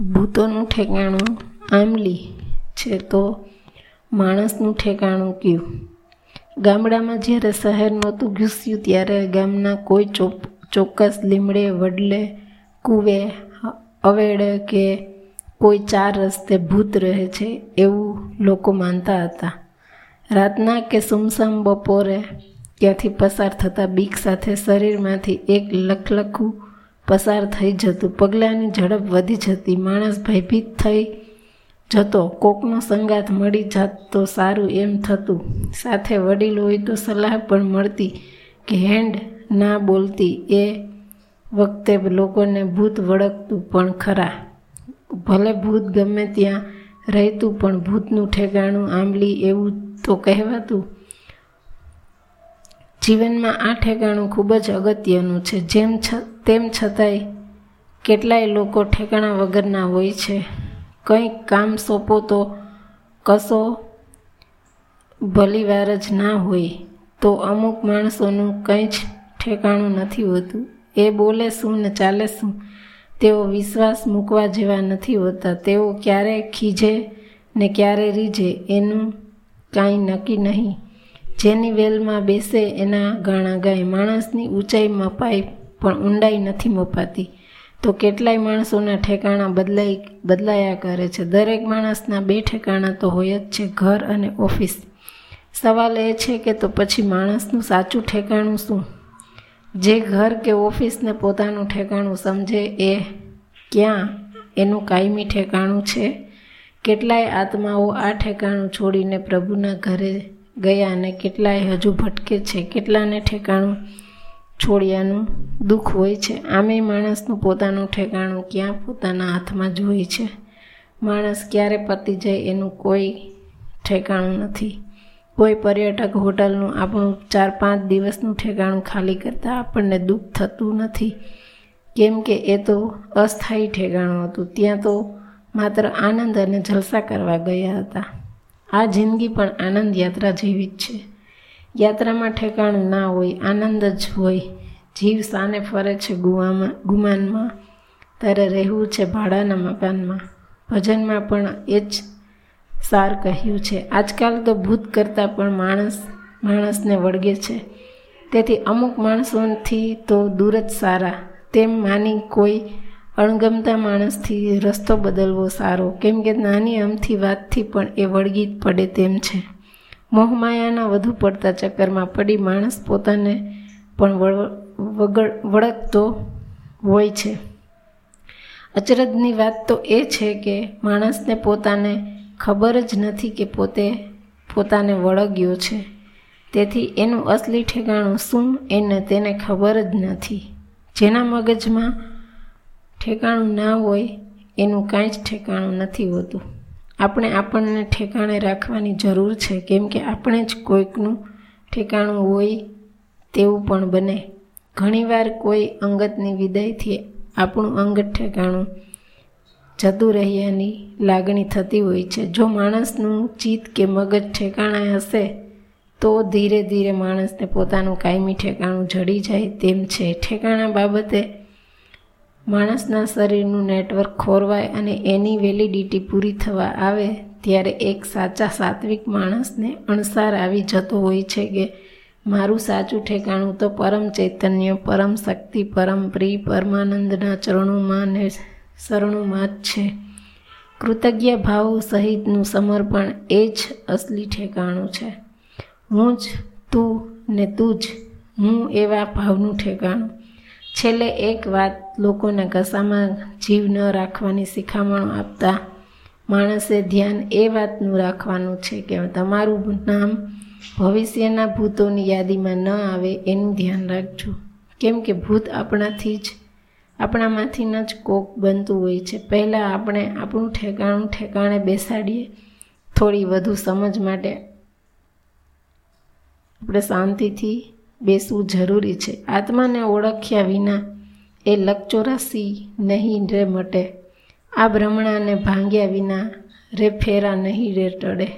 ભૂતોનું ઠેકાણું આંબલી છે તો માણસનું ઠેકાણું કયું? ગામડામાં જ્યારે શહેર નહોતું ઘૂસ્યું ત્યારે ગામના કોઈ ચોપ, ચોક્કસ લીમડે, વડલે, કૂવે અવેડે કે કોઈ ચાર રસ્તે ભૂત રહે છે એવું લોકો માનતા હતા. રાતના કે સુમસામ બપોરે ત્યાંથી પસાર થતા બીક સાથે શરીરમાંથી એક લખલખું પસાર થઈ જતું. પગલાંની ઝડપ વધી જતી. માણસ ભયભીત થઈ જતો. કોકનો સંગાથ મળી જાત તો સારું એમ થતું. સાથે વડીલ હોય તો સલાહ પણ મળતી કે હેન્ડ ના બોલતી. એ વખતે લોકોને ભૂત વળગતું પણ ખરા. ભલે ભૂત ગમે ત્યાં રહેતું પણ ભૂતનું ઠેકાણું આંબલી એવું તો કહેવાતું જીવનમાં આ ઠેકાણું ખૂબ જ અગત્યનું છે. જેમ છ, તેમ છતાંય કેટલાય લોકો ઠેકાણા વગરના હોય છે. કંઈક કામ સોંપો તો કશો ભલીવાર જ ના હોય. તો અમુક માણસોનું કંઈ જ ઠેકાણું નથી હોતું. એ બોલે શું ને ચાલે શું? તેઓ વિશ્વાસ મૂકવા જેવા નથી હોતા. તેઓ ક્યારે ખીજે ને ક્યારે રીજે એનું કાંઈ નક્કી નહીં. જેની વેલમાં બેસે એના ગાણા ગાય. માણસની ઊંચાઈ મપાય પણ ઊંડાઈ નથી મપાતી. તો કેટલાય માણસોના ઠેકાણા બદલાઈ, બદલાયા કરે છે. દરેક માણસના બે ઠેકાણા તો હોય જ છે, ઘર અને ઓફિસ. સવાલ એ છે કે તો પછી માણસનું સાચું ઠેકાણું શું? જે ઘર કે ઓફિસને પોતાનું ઠેકાણું સમજે એ ક્યાં એનું કાયમી ઠેકાણું છે? કેટલાય આત્માઓ આ ઠેકાણું છોડીને પ્રભુના ઘરે ગયા અને કેટલાય હજુ ભટકે છે. કેટલાને ઠેકાણું છોડ્યાનું દુઃખ હોય છે. આમે માણસનું પોતાનું ઠેકાણું ક્યાં પોતાના હાથમાં જ હોય છે? માણસ ક્યારે પતી જાય એનું કોઈ ઠેકાણું નથી. કોઈ પર્યટક હોટલનું આપણું ચાર પાંચ દિવસનું ઠેકાણું ખાલી કરતાં આપણને દુઃખ થતું નથી. કેમ કે એ તો અસ્થાયી ઠેકાણું હતું. ત્યાં તો માત્ર આનંદ અને જલસા કરવા ગયા હતા. આ જિંદગી પણ આનંદ યાત્રા જેવી જ છે. યાત્રામાં ઠેકાણું ના હોય, આનંદ જ હોય. જીવ સાને ફરે છે ગુવામાં, ગુમાનમાં. ત્યારે રહેવું છે ભાડાના મકાનમાં. ભજનમાં પણ એ જ સાર કહ્યું છે. આજકાલ તો ભૂત કરતાં પણ માણસ, માણસને વળગે છે. તેથી અમુક માણસોથી તો દૂર જ સારા. તેમ માની કોઈ અણગમતા માણસથી રસ્તો બદલવો સારો. કેમ કે નાની અમથી વાતથી પણ એ વળગી પડે તેમ છે. મોહમાયાના વધુ પડતા ચક્કરમાં પડી માણસ પોતાને પણ વગળ, વળગતો હોય છે. અચરજની વાત તો એ છે કે માણસને પોતાને ખબર જ નથી કે પોતે પોતાને વળગ્યો છે. તેથી એનું અસલી ઠેકાણું શું એને તેને ખબર જ નથી. જેના મગજમાં ઠેકાણું ના હોય, એનું કાંઈ જ ઠેકાણું નથી હોતું. આપણે આપણને ઠેકાણે રાખવાની જરૂર છે, કેમ કે આપણે જ કોઈકનું ઠેકાણું હોય તેવું પણ બને. ઘણીવાર કોઈ અંગતની વિદાયથી આપણું અંગત ઠેકાણું જતું રહ્યાની લાગણી થતી હોય છે. જો માણસનું ચિત્ત કે મગજ ઠેકાણે હશે, તો ધીરે ધીરે માણસને પોતાનું કાયમી ઠેકાણું જડી જાય તેમ છે. ઠેકાણા બાબતે માણસના શરીરનું નેટવર્ક ખોરવાય અને એની વેલિડિટી પૂરી થવા આવે, ત્યારે એક સાચા સાત્વિક માણસને અણસાર આવી જતો હોય છે કે, મારું સાચું ઠેકાણું તો પરમ ચૈતન્ય, પરમ શક્તિ, પરમ પ્રિય, પરમાનંદના ચરણોમાં ને શરણોમાં જ છે. કૃતજ્ઞ ભાવ સહિતનું સમર્પણ એ જ અસલી ઠેકાણું છે. હું જ, તું ને તું જ, હું એવા ભાવનું ઠેકાણું. છેલ્લે એક વાત લોકોના ઘસામાં જીવ ન રાખવાની શિખામણો આપતા માણસે ધ્યાન એ વાતનું રાખવાનું છે કે તમારું નામ ભવિષ્યના ભૂતોની યાદીમાં ન આવે એનું ધ્યાન રાખજો. કેમ કે ભૂત આપણાથી જ, આપણામાંથી જ કોક બનતું હોય છે. પહેલાં આપણે આપણું ઠેકાણું ઠેકાણે બેસાડીએ. થોડી વધુ સમજ માટે આપણે શાંતિથી બેસવું જરૂરી છે. આત્માને ઓળખ્યા વિના એ લકચોરાસી નહીં રે મટે. આ ભ્રમણાને ભાંગ્યા વિના રે ફેરા નહીં રે ટળે.